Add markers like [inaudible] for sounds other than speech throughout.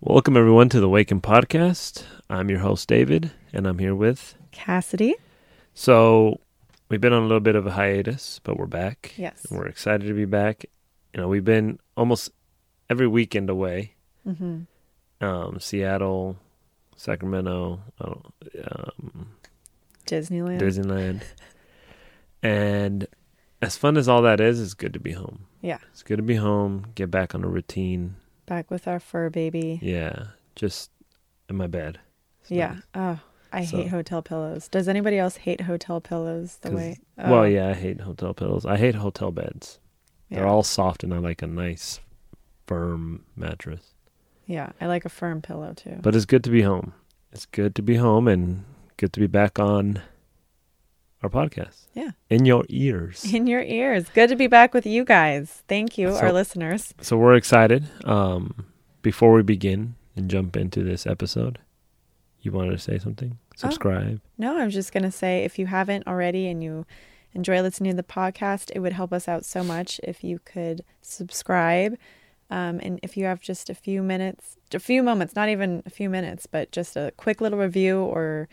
Welcome, everyone, to the Waken Podcast. I'm your host, David, and I'm here with. Cassidy. So, we've been on a little bit of a hiatus, but we're back. Yes. And we're excited to be back. You know, we've been almost every weekend away. Mm-hmm. Um, Seattle, Sacramento, um, Disneyland. Disneyland. And as fun as all that is, it's good to be home. Yeah. It's good to be home, get back on a routine. Back with our fur baby. Yeah. Just in my bed. It's Yeah. nice. Oh, I So- hate hotel pillows. Does anybody else hate hotel pillows the way? Well, Oh, yeah, I hate hotel pillows. I hate hotel beds. They're all soft and I like a nice, firm mattress. Yeah, I like a firm pillow too. But it's good to be home. It's good to be home and good to be back on our podcast. Yeah. In your ears. In your ears. Good to be back with you guys. Thank you, So- our listeners. so we're excited. Um, before we begin and jump into this episode, you wanted to say something? Oh. Subscribe. No, I'm just going to say if you haven't already and you enjoy listening to the podcast, it would help us out so much if you could subscribe. Um, and if you have just a few minutes, a few moments, not even a few minutes, but just a quick little review or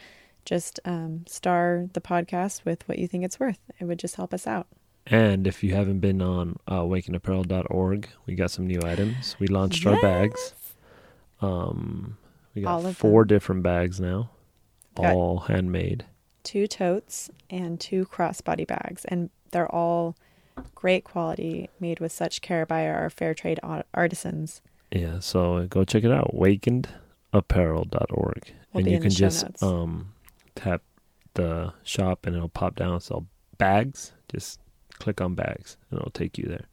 just um, star the podcast with what you think it's worth, it would just help us out. And if you haven't been on uh, wakenedapparel.org, we got some new items. We launched our bags. Um, we got four them. different bags now, all handmade. Two totes and two crossbody bags, and they're all great quality, made with such care by our fair trade artisans. Yeah, so go check it out, wakenedapparel.org. Will and you can just notes. um tap the shop and it'll pop down so bags. Just click on bags and it'll take you there.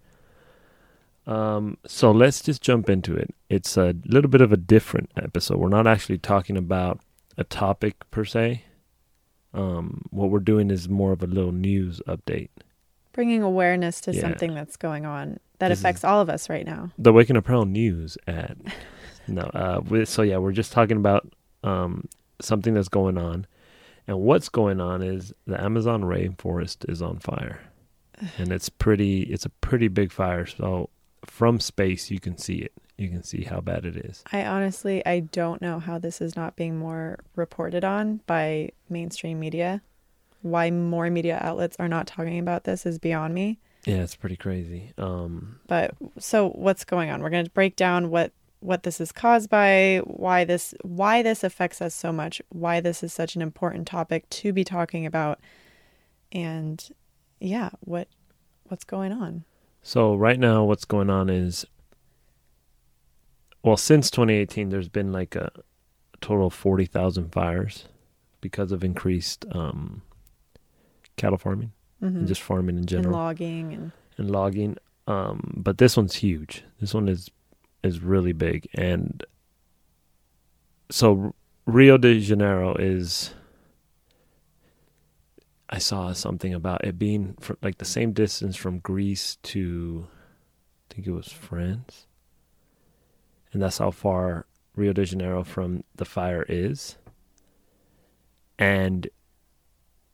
Um so let's just jump into it. It's a little bit of a different episode. We're not actually talking about a topic per se. Um what we're doing is more of a little news update. bringing awareness to Yeah. something that's going on that This affects all of us right now. the Waking Apparel news ad. [laughs] no, uh, so yeah, we're just talking about um, something that's going on, and what's going on is the Amazon rainforest is on fire, and it's pretty. It's a pretty big fire. So from space, you can see it. You can see how bad it is. I honestly I don't know how this is not being more reported on by mainstream media. Why more media outlets are not talking about this is beyond me. Yeah, it's pretty crazy. Um, But so what's going on? We're going to break down what what this is caused by, why this why this affects us so much, why this is such an important topic to be talking about and yeah, what what's going on? So right now, what's going on is, well, since 2018, there's been like a, total of 40,000 fires because of increased um, cattle farming Mhm. and just farming in and general logging and and logging. Um, but this one's huge. This one is is really big, and so Rio de Janeiro is. I saw something about it being fr like the same distance from Greece to, I think it was France, and that's how far Rio de Janeiro from the fire is. And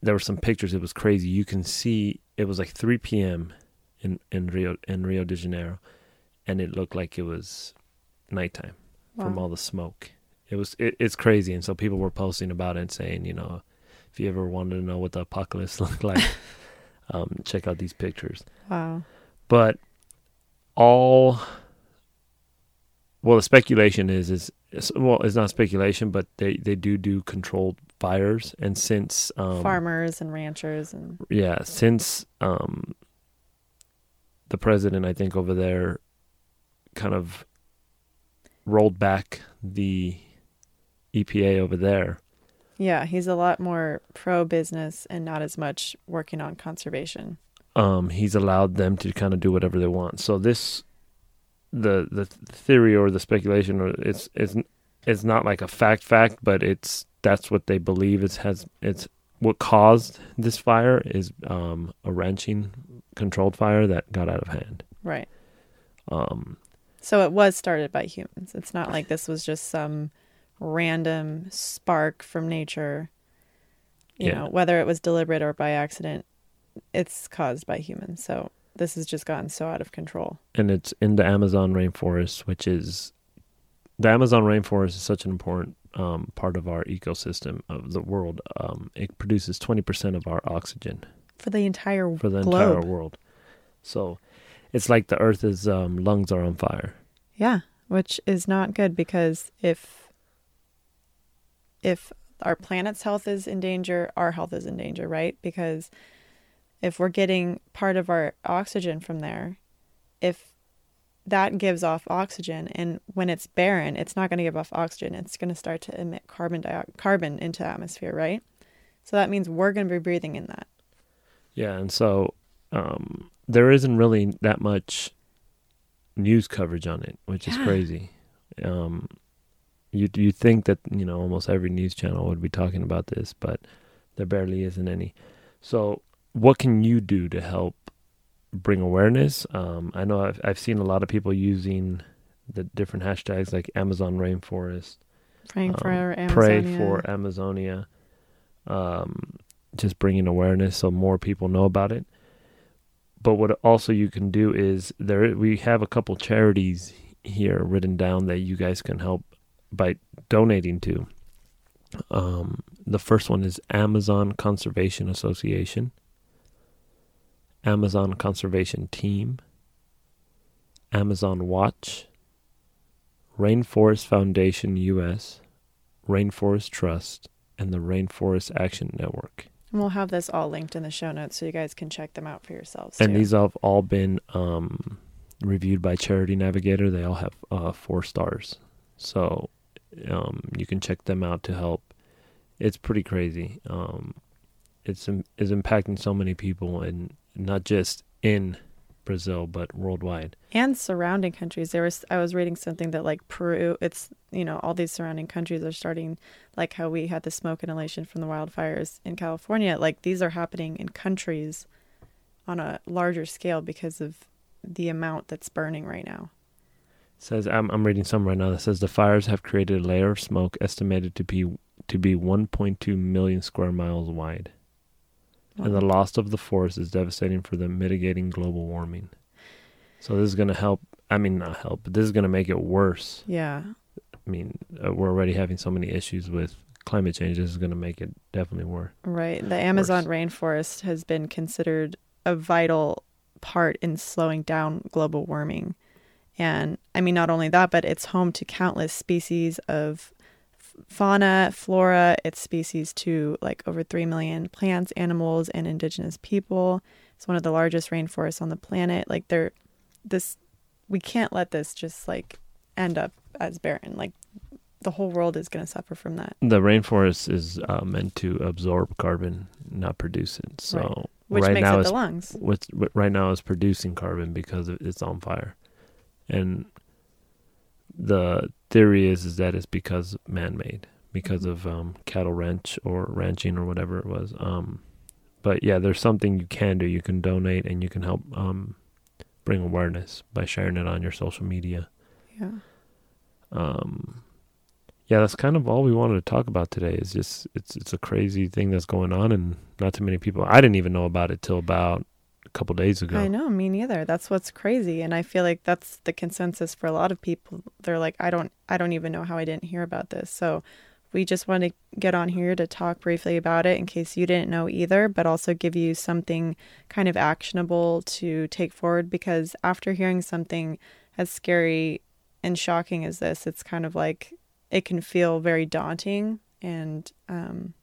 there were some pictures. It was crazy. You can see it was like 3 p.m. in in Rio in Rio de Janeiro, and it looked like it was nighttime from all the smoke. It was it, it's crazy, and so people were posting about it and saying, you know, if you ever wanted to know what the apocalypse [laughs] looked like, [laughs] um, check out these pictures. wow. But all well, the speculation is is is- well, it's not speculation, but they they do do controlled fires, and since um, farmers and ranchers and yeah, since um, the president, I think over there, kind of rolled back the EPA over there. yeah, he's a lot more pro business and not as much working on conservation. Um, he's allowed them to kind of do whatever they want. So this, the the theory or the speculation, or it's it's it's not like a fact fact, but it's that's what they believe. It has it's what caused this fire is um, a ranching controlled fire that got out of hand. Right. Um, So it was started by humans. It's not like this was just some random spark from nature. You Yeah. know, whether it was deliberate or by accident, it's caused by humans. So this has just gotten so out of control. and it's in the Amazon rainforest, which is the Amazon rainforest is such an important um, part of our ecosystem of the world. Um, it produces 20% of our oxygen For the entire for the globe. entire world. So it's like the Earth's um, lungs are on fire. Yeah, which is not good because if if our planet's health is in danger, our health is in danger, right? Because if we're getting part of our oxygen from there, if that gives off oxygen and when it's barren, it's not going to give off oxygen. It's going to start to emit carbon carbon into the atmosphere, right? So that means we're going to be breathing in that. Yeah, and so um, there isn't really that much news coverage on it, which is crazy. Um, you you think that you know almost every news channel would be talking about this, but there barely isn't any. So, what can you do to help bring awareness? Um, I know I've I've seen a lot of people using the different hashtags like Amazon rainforest, Praying for Um, pray Amazonia. for Amazonia. Um, just bringing awareness so more people know about it. But what also you can do is there we have a couple charities here written down that you guys can help by donating to. Um, the first one is Amazon Conservation Association, Amazon Conservation Team, Amazon Watch, Rainforest Foundation US, Rainforest Trust, and the Rainforest Action Network. And we'll have this all linked in the show notes so you guys can check them out for yourselves. And too. these have all been um, reviewed by Charity Navigator. They all have uh, four stars. So um, you can check them out to help. It's pretty crazy. Um, it's is impacting so many people, and not just in Brazil, but worldwide. and surrounding countries. There was i was reading something that like peru it's you know all these surrounding countries are starting like how we had the smoke inhalation from the wildfires in california. Like these are happening in countries on a larger scale because of the amount that's burning right now. It says I'm I'm reading some right now that says the fires have created a layer of smoke estimated to be to be 1.2 million square miles wide, and the loss of the forest is devastating for the mitigating global warming. So this is going to help. I mean, not help, but this is going to make it worse. yeah I mean, uh, we're already having so many issues with climate change. This is going to make it definitely worse. right the amazon rainforest has been considered a vital part in slowing down global warming and i mean not only that but it's home to countless species of fauna flora it's species to like over 3 million plants animals and indigenous people. It's one of the largest rainforests on the planet. Like they're this we can't let this just like end up as barren. Like the whole world is going to suffer from that. The rainforest is uh, meant to absorb carbon, not produce it. So Right. which right makes now it the lungs. what right now is producing carbon because it's on fire, and the theory is is that it's because man-made, because Mhm. of um, cattle ranch or ranching or whatever it was. Um, but yeah, there's something you can do. You can donate and you can help um, bring awareness by sharing it on your social media. yeah Um, yeah, that's kind of all we wanted to talk about today. Is just it's it's a crazy thing that's going on, and not too many people. I didn't even know about it till about a couple days ago. I know, me neither. That's what's crazy, and I feel like that's the consensus for a lot of people. They're like, I don't, I don't even know how I didn't hear about this. So, we just want to get on here to talk briefly about it in case you didn't know either, but also give you something kind of actionable to take forward. Because after hearing something as scary and shocking as this, it's kind of like it can feel very daunting and um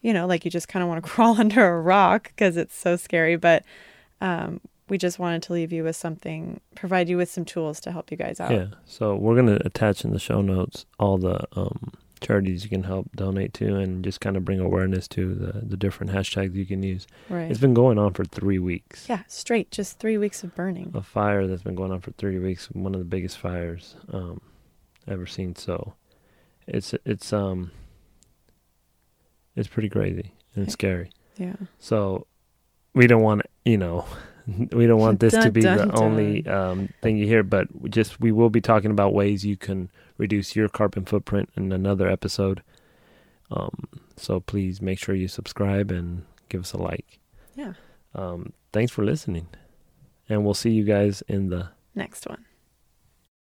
you know like you just kind of want to [laughs] crawl under a rock because it's so scary but um we just wanted to leave you with something provide you with some tools to help you guys out Yeah, so we're gonna attach in the show notes all the um, charities you can help donate to, and just kind of bring awareness to the the different hashtags you can use. right It's been going on for three weeks. yeah straight just three weeks of burning a fire that's been going on for three weeks, one of the biggest fires um, ever seen. So it's it's um it's pretty crazy and scary. yeah So we don't want you know [laughs] we don't want this to be dun, the dun. only um, thing you hear, but just we will be talking about ways you can reduce your carbon footprint in another episode. Um, so please make sure you subscribe and give us a like. yeah Um, thanks for listening, and we'll see you guys in the next one